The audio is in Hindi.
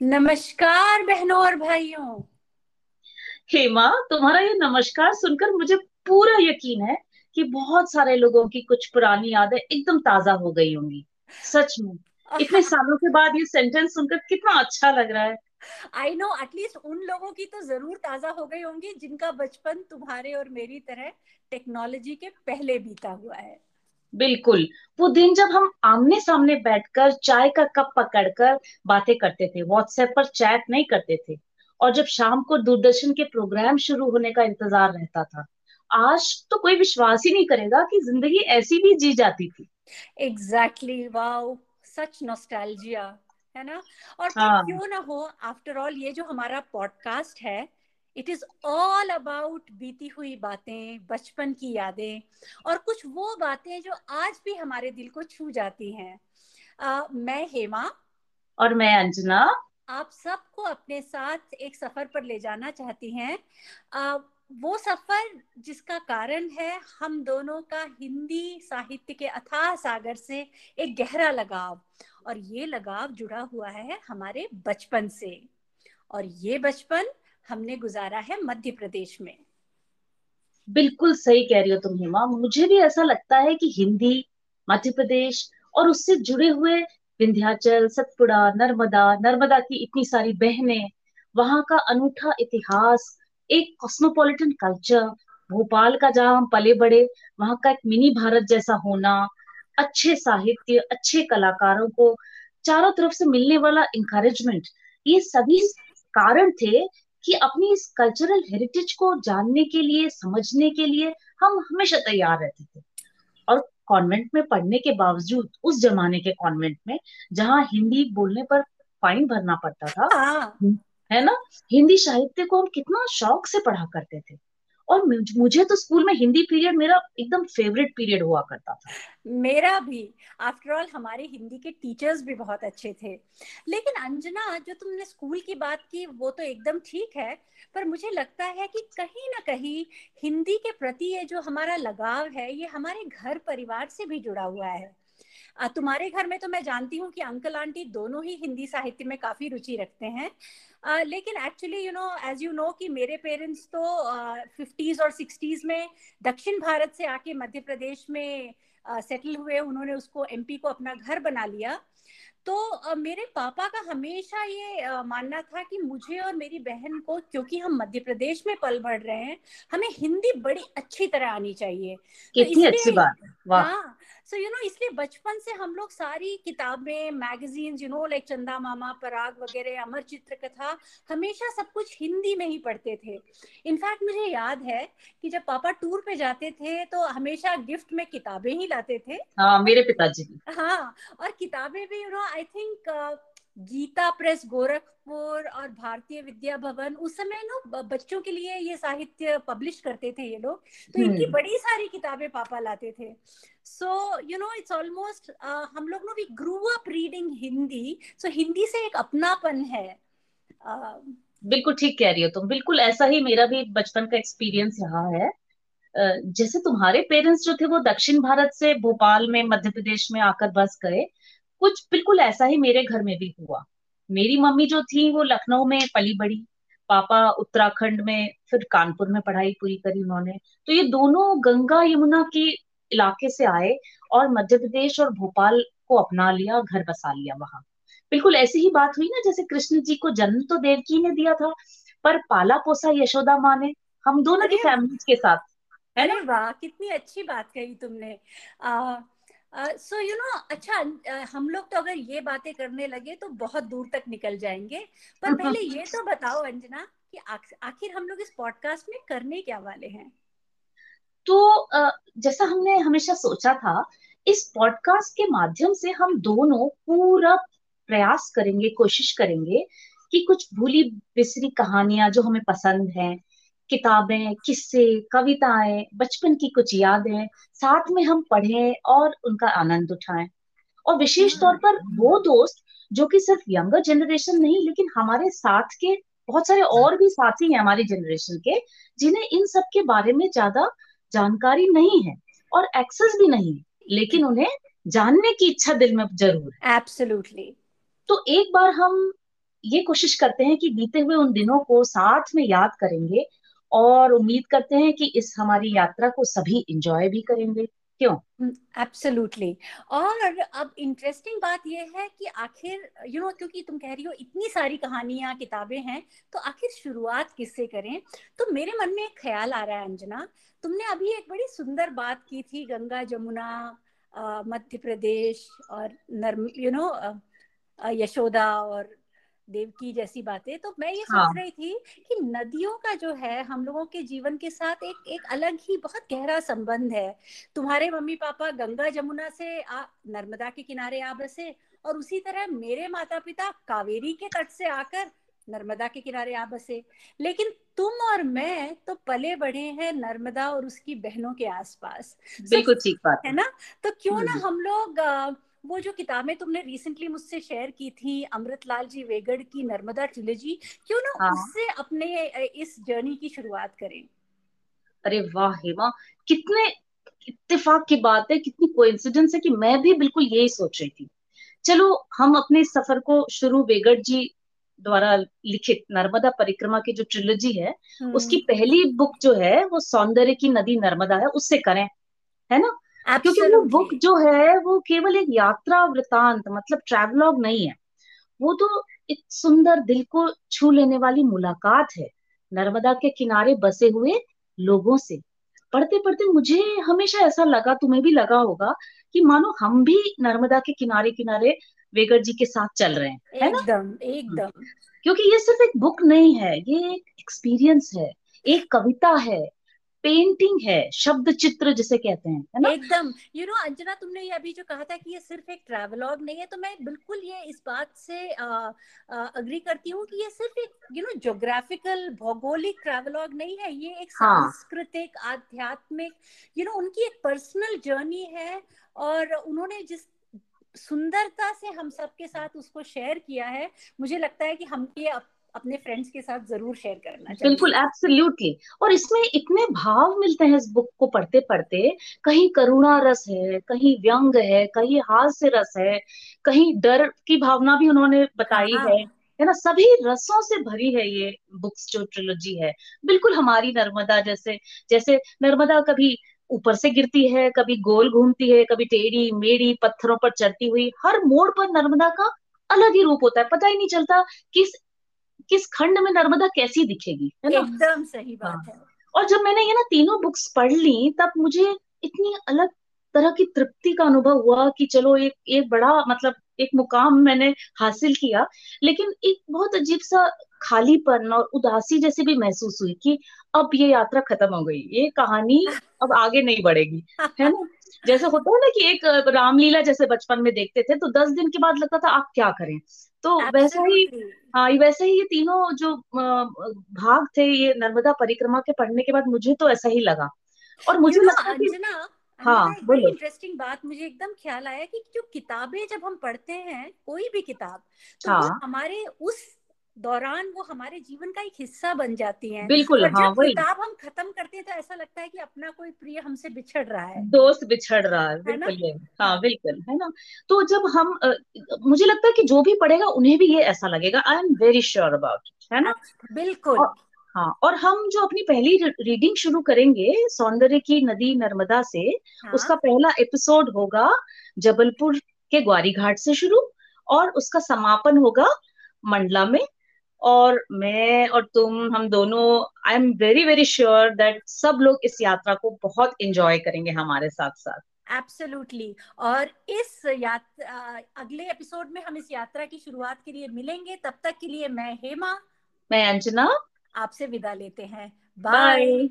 नमस्कार बहनों और भाइयों। हेमा तुम्हारा ये नमस्कार सुनकर मुझे पूरा यकीन है कि बहुत सारे लोगों की कुछ पुरानी यादें एकदम ताज़ा हो गई होंगी। सच में इतने सालों के बाद ये सेंटेंस सुनकर कितना अच्छा लग रहा है। आई नो एटलीस्ट उन लोगों की तो ज़रूर ताज़ा हो गई होंगी जिनका बचपन तुम्हारे और मेरी तरह टेक्नोलॉजी के पहले बीता हुआ है। बिल्कुल। वो दिन जब हम आमने सामने बैठकर चाय का कप पकड़कर बातें करते थे व्हाट्सएप पर चैट नहीं करते थे और जब शाम को दूरदर्शन के प्रोग्राम शुरू होने का इंतज़ार रहता था आज तो कोई विश्वास ही नहीं करेगा कि ज़िंदगी ऐसी भी जी जाती थी। एग्जैक्टली वाओ सच नॉस्टैल्जिया है ना? और हाँ. क्यों ना हो आफ्टर ऑल ये जो हमारा पॉडकास्ट है इट इज़ ऑल अबाउट बीती हुई बातें बचपन की यादें और कुछ वो बातें जो आज भी हमारे दिल को छू जाती हैं। uh, मैं हेमा। और मैं अंजना। आप सबको अपने साथ एक सफ़र पर ले जाना चाहती हैं। uh, वो सफ़र जिसका कारण है हम दोनों का हिंदी साहित्य के अथाह सागर से एक गहरा लगाव और ये लगाव जुड़ा हुआ है हमारे बचपन से। और ये बचपन हमने गुजारा है मध्य प्रदेश में। बिल्कुल सही कह रही हो तुम, हेमा। मुझे भी ऐसा लगता है कि हिंदी, मध्य प्रदेश और उससे जुड़े हुए विंध्याचल, सतपुड़ा, नर्मदा नर्मदा की इतनी सारी बहनें, वहाँ का अनूठा इतिहास, एक कॉस्मोपॉलिटन कल्चर भोपाल का जहाँ हम पले बड़े, वहाँ का एक मिनी भारत जैसा होना, अच्छे साहित्य, अच्छे कलाकारों को चारों तरफ़ से मिलने वाला इंकरेजमेंट ये सभी कारण थे कि अपनी इस कल्चरल हेरिटेज को जानने के लिए समझने के लिए हम हमेशा तैयार रहते थे। और कॉन्वेंट में पढ़ने के बावजूद उस जमाने के कॉन्वेंट में जहाँ हिंदी बोलने पर फाइन भरना पड़ता था हाँ। है ना? हिंदी साहित्य को हम कितना शौक से पढ़ा करते थे। और मुझे तो स्कूल में हिंदी पीरियड मेरा एकदम फेवरेट पीरियड हुआ करता था। मेरा भी। आफ्टर ऑल हमारे हिंदी के टीचर्स भी बहुत अच्छे थे। लेकिन अंजना, जो तुमने स्कूल की बात की, वो तो एकदम ठीक है। पर मुझे लगता है कि कहीं ना कहीं हिंदी के प्रति ये जो हमारा लगाव है, ये हमारे घर परिवार से भी जुड़ा हुआ है। तुम्हारे घर में तो मैं जानती हूँ कि अंकल आंटी दोनों ही हिंदी साहित्य में काफ़ी रुचि रखते हैं। Uh, लेकिन actually you know as you know कि मेरे पेरेंट्स तो फिफ्टीज uh, और सिक्सटीज में दक्षिण भारत से आके मध्य प्रदेश में सेटल uh, हुए उन्होंने उसको एमपी को अपना घर बना लिया। तो मेरे पापा का हमेशा ये मानना था कि मुझे और मेरी बहन को क्योंकि हम मध्य प्रदेश में पल बढ़ रहे हैं हमें हिंदी बड़ी अच्छी तरह आनी चाहिए। कितनी तो अच्छी बात वाह। हाँ सो यू नो इसलिए बचपन से हम लोग सारी किताबें मैगजीन यू नो लाइक चंदा मामा पराग वगैरह अमर चित्र कथा हमेशा सब कुछ हिंदी में ही पढ़ते थे। इनफैक्ट मुझे याद है कि जब पापा टूर पे जाते थे तो हमेशा गिफ्ट में किताबें ही लाते थे। हाँ मेरे पिताजी। हाँ और किताबें भी you know I think Gita Press Gorakhpur और भारतीय विद्या भवन उस समय ना बच्चों के लिए ये साहित्य पब्लिश करते थे ये लोग। तो इनकी हम्म। बड़ी सारी किताबें पापा लाते थे। So you know it's almost हम लोग no we grew up reading Hindi so Hindi से एक अपनापन है। uh, बिल्कुल ठीक कह रही हो तुम। बिल्कुल ऐसा ही मेरा भी बचपन का एक्सपीरियंस रहा है। जैसे तुम्हारे पेरेंट्स जो थे वो दक्षिण भारत से भोपाल में मध्य प्रदेश में आकर बस गए। कुछ बिल्कुल ऐसा ही मेरे घर में भी हुआ। मेरी मम्मी जो थी वो लखनऊ में पली बड़ी पापा उत्तराखंड में फिर कानपुर में पढ़ाई पूरी करी उन्होंने। तो ये दोनों गंगा यमुना के इलाके से आए और मध्य प्रदेश और भोपाल को अपना लिया घर बसा लिया वहाँ। बिल्कुल ऐसी ही बात हुई ना जैसे कृष्ण जी को जन्म तो देवकी ने दिया था पर पाला पोसा यशोदा माँ ने हम दोनों की फैमिली के साथ। है ना वाह कितनी अच्छी बात कही तुमने। आ, सो यू नो अच्छा uh, हम लोग तो अगर ये बातें करने लगे तो बहुत दूर तक निकल जाएँगे। पर पहले ये तो बताओ अंजना कि आखिर हम लोग इस पॉडकास्ट में करने क्या वाले हैं? तो uh, जैसा हमने हमेशा सोचा था इस पॉडकास्ट के माध्यम से हम दोनों पूरा प्रयास करेंगे कोशिश करेंगे कि कुछ भूली बिसरी कहानियाँ जो हमें पसंद हैं किताबें किस्से कविताएँ बचपन की कुछ यादें साथ में हम पढ़ें और उनका आनंद उठाएँ। और विशेष तौर पर वो दोस्त जो कि सिर्फ़ यंगर जनरेशन नहीं लेकिन हमारे साथ के बहुत सारे और भी साथी हैं हमारी जनरेशन के जिन्हें इन सब के बारे में ज़्यादा जानकारी नहीं है और एक्सेस भी नहीं है लेकिन उन्हें जानने की इच्छा दिल में ज़रूर है। एब्सोल्युटली तो एक बार हम ये कोशिश करते हैं कि बीते हुए उन दिनों को साथ में याद करेंगे और उम्मीद करते हैं कि इस हमारी यात्रा को सभी इंजॉय भी करेंगे। क्यों? एब्सोल्युटली और अब इंटरेस्टिंग बात यह है कि आखिर यू नो क्योंकि तुम कह रही हो इतनी सारी कहानियाँ, किताबें हैं तो आखिर शुरुआत किससे करें? तो मेरे मन में एक ख्याल आ रहा है अंजना। तुमने अभी एक बड़ी सुंदर बात की थी, गंगा जमुना मध्य प्रदेश और नर्म यू नो यशोदा और देवकी जैसी बातें तो मैं ये हाँ. सोच रही थी कि नदियों का जो है हम लोगों के जीवन के साथ एक एक अलग ही बहुत गहरा संबंध है। तुम्हारे मम्मी पापा गंगा जमुना से आ, नर्मदा के किनारे आ बसे और उसी तरह मेरे माता पिता कावेरी के तट से आकर नर्मदा के किनारे आ बसे। लेकिन तुम और मैं तो पले बढ़े हैं नर्मदा और उसकी बहनों के आसपास। बिल्कुल ठीक बात है ना? तो क्यों ना हम लोग वो जो किताबें तुमने रिसेंटली मुझसे शेयर की थी अमृतलाल जी वेगड़ की नर्मदा ट्रिलोजी क्यों ना हाँ. उससे अपने इस जर्नी की शुरुआत करें अरे वाह हेमा कितने इत्तेफाक की बात है कितनी कोइंसिडेंस है कि मैं भी बिल्कुल यही सोच रही थी चलो हम अपने सफ़र को शुरू वेगड़ जी द्वारा लिखित नर्मदा परिक्रमा की जो ट्रिलोजी है हम्म। उसकी पहली बुक जो है वो सौंदर्य की नदी नर्मदा है उससे करें है ना क्योंकि वो बुक जो है वो केवल एक यात्रा वृतांत मतलब ट्रैवलॉग नहीं है। वो तो एक सुंदर दिल को छू लेने वाली मुलाकात है नर्मदा के किनारे बसे हुए लोगों से। पढ़ते पढ़ते मुझे हमेशा ऐसा लगा तुम्हें भी लगा होगा कि मानो हम भी नर्मदा के किनारे किनारे वेगर जी के साथ चल रहे हैं है ना? एकदम एकदम। क्योंकि ये सिर्फ़ एक बुक नहीं है ये एक एक्सपीरियंस है एक कविता है पेंटिंग है शब्द चित्र जिसे कहते हैं है ना एकदम यू नो अंजना तुमने ये अभी जो कहा था कि ये सिर्फ़ एक ट्रैवलॉग नहीं है तो मैं बिल्कुल ये इस बात से अग्री करती हूँ कि ये सिर्फ़ एक यू नो जोग्राफिकल भौगोलिक ट्रैवलॉग नहीं है ये एक हाँ. सांस्कृतिक आध्यात्मिक यू नो उनकी एक पर्सनल जर्नी है और उन्होंने जिस सुंदरता से हम सबके साथ उसको शेयर किया है मुझे लगता है कि हम ये अपने फ्रेंड्स के साथ ज़रूर शेयर करना चाहिए। बिल्कुल एब्सोल्युटली और इसमें इतने भाव मिलते हैं इस बुक को पढ़ते पढ़ते। कहीं करुणा रस है कहीं व्यंग है कहीं हास्य रस है कहीं डर की भावना भी उन्होंने बताई हाँ, है। है ना? सभी रसों से भरी है ये बुक्स जो ट्रिलोजी है। बिल्कुल हमारी नर्मदा जैसे जैसे नर्मदा कभी ऊपर से गिरती है कभी गोल घूमती है कभी टेढ़ी मेढ़ी पत्थरों पर चढ़ती हुई हर मोड़ पर नर्मदा का अलग ही रूप होता है। पता ही नहीं चलता किस किस खंड में नर्मदा कैसी दिखेगी? है ना? एकदम सही बात हाँ। है। और जब मैंने ये ना तीनों बुक्स पढ़ ली तब मुझे इतनी अलग तरह की तृप्ति का अनुभव हुआ कि चलो एक एक बड़ा मतलब एक मुकाम मैंने हासिल किया। लेकिन एक बहुत अजीब सा खालीपन और उदासी जैसी भी महसूस हुई कि अब ये यात्रा खत्म हो गई ये कहानी अब आगे नहीं बढ़ेगी है ना? जैसे होता है ना कि एक रामलीला जैसे बचपन में देखते थे तो दस दिन के बाद लगता था आप क्या करें? तो वैसे ही हाँ वैसे ही ये तीनों जो भाग थे ये नर्मदा परिक्रमा के पढ़ने के बाद मुझे तो ऐसा ही लगा। और मुझे लगता कि हाँ बोलो। इंटरेस्टिंग बात मुझे एकदम ख्याल आया कि जो किताबें जब हम पढ़ते हैं कोई भी किताब तो हाँ. हमारे उस दौरान वो हमारे जीवन का एक हिस्सा बन जाती हैं। बिल्कुल हाँ वही। किताब हम खत्म करते हैं तो ऐसा लगता है कि अपना कोई प्रिय हमसे बिछड़ रहा है। दोस्त बिछड़ रहा है बिल्कुल है हाँ, हाँ बिल्कुल है ना? तो जब हम आ, मुझे लगता है कि जो भी पढ़ेगा उन्हें भी ये ऐसा लगेगा I am very sure about है ना? बिल्कुल। और, हाँ और हम जो अपनी पहली रीडिंग शुरू करेंगे सौंदर्य की नदी नर्मदा से हाँ? उसका पहला एपिसोड होगा जबलपुर के ग्वारी घाट से शुरू और उसका समापन होगा मंडला में और मैं और तुम हम दोनों I am very very sure that सब लोग इस यात्रा को बहुत इंजॉय करेंगे हमारे साथ साथ एब्सोल्युटली और इस यात्रा अगले एपिसोड में हम इस यात्रा की शुरुआत के लिए मिलेंगे। तब तक के लिए मैं हेमा मैं अंजना। आपसे विदा लेते हैं। बाय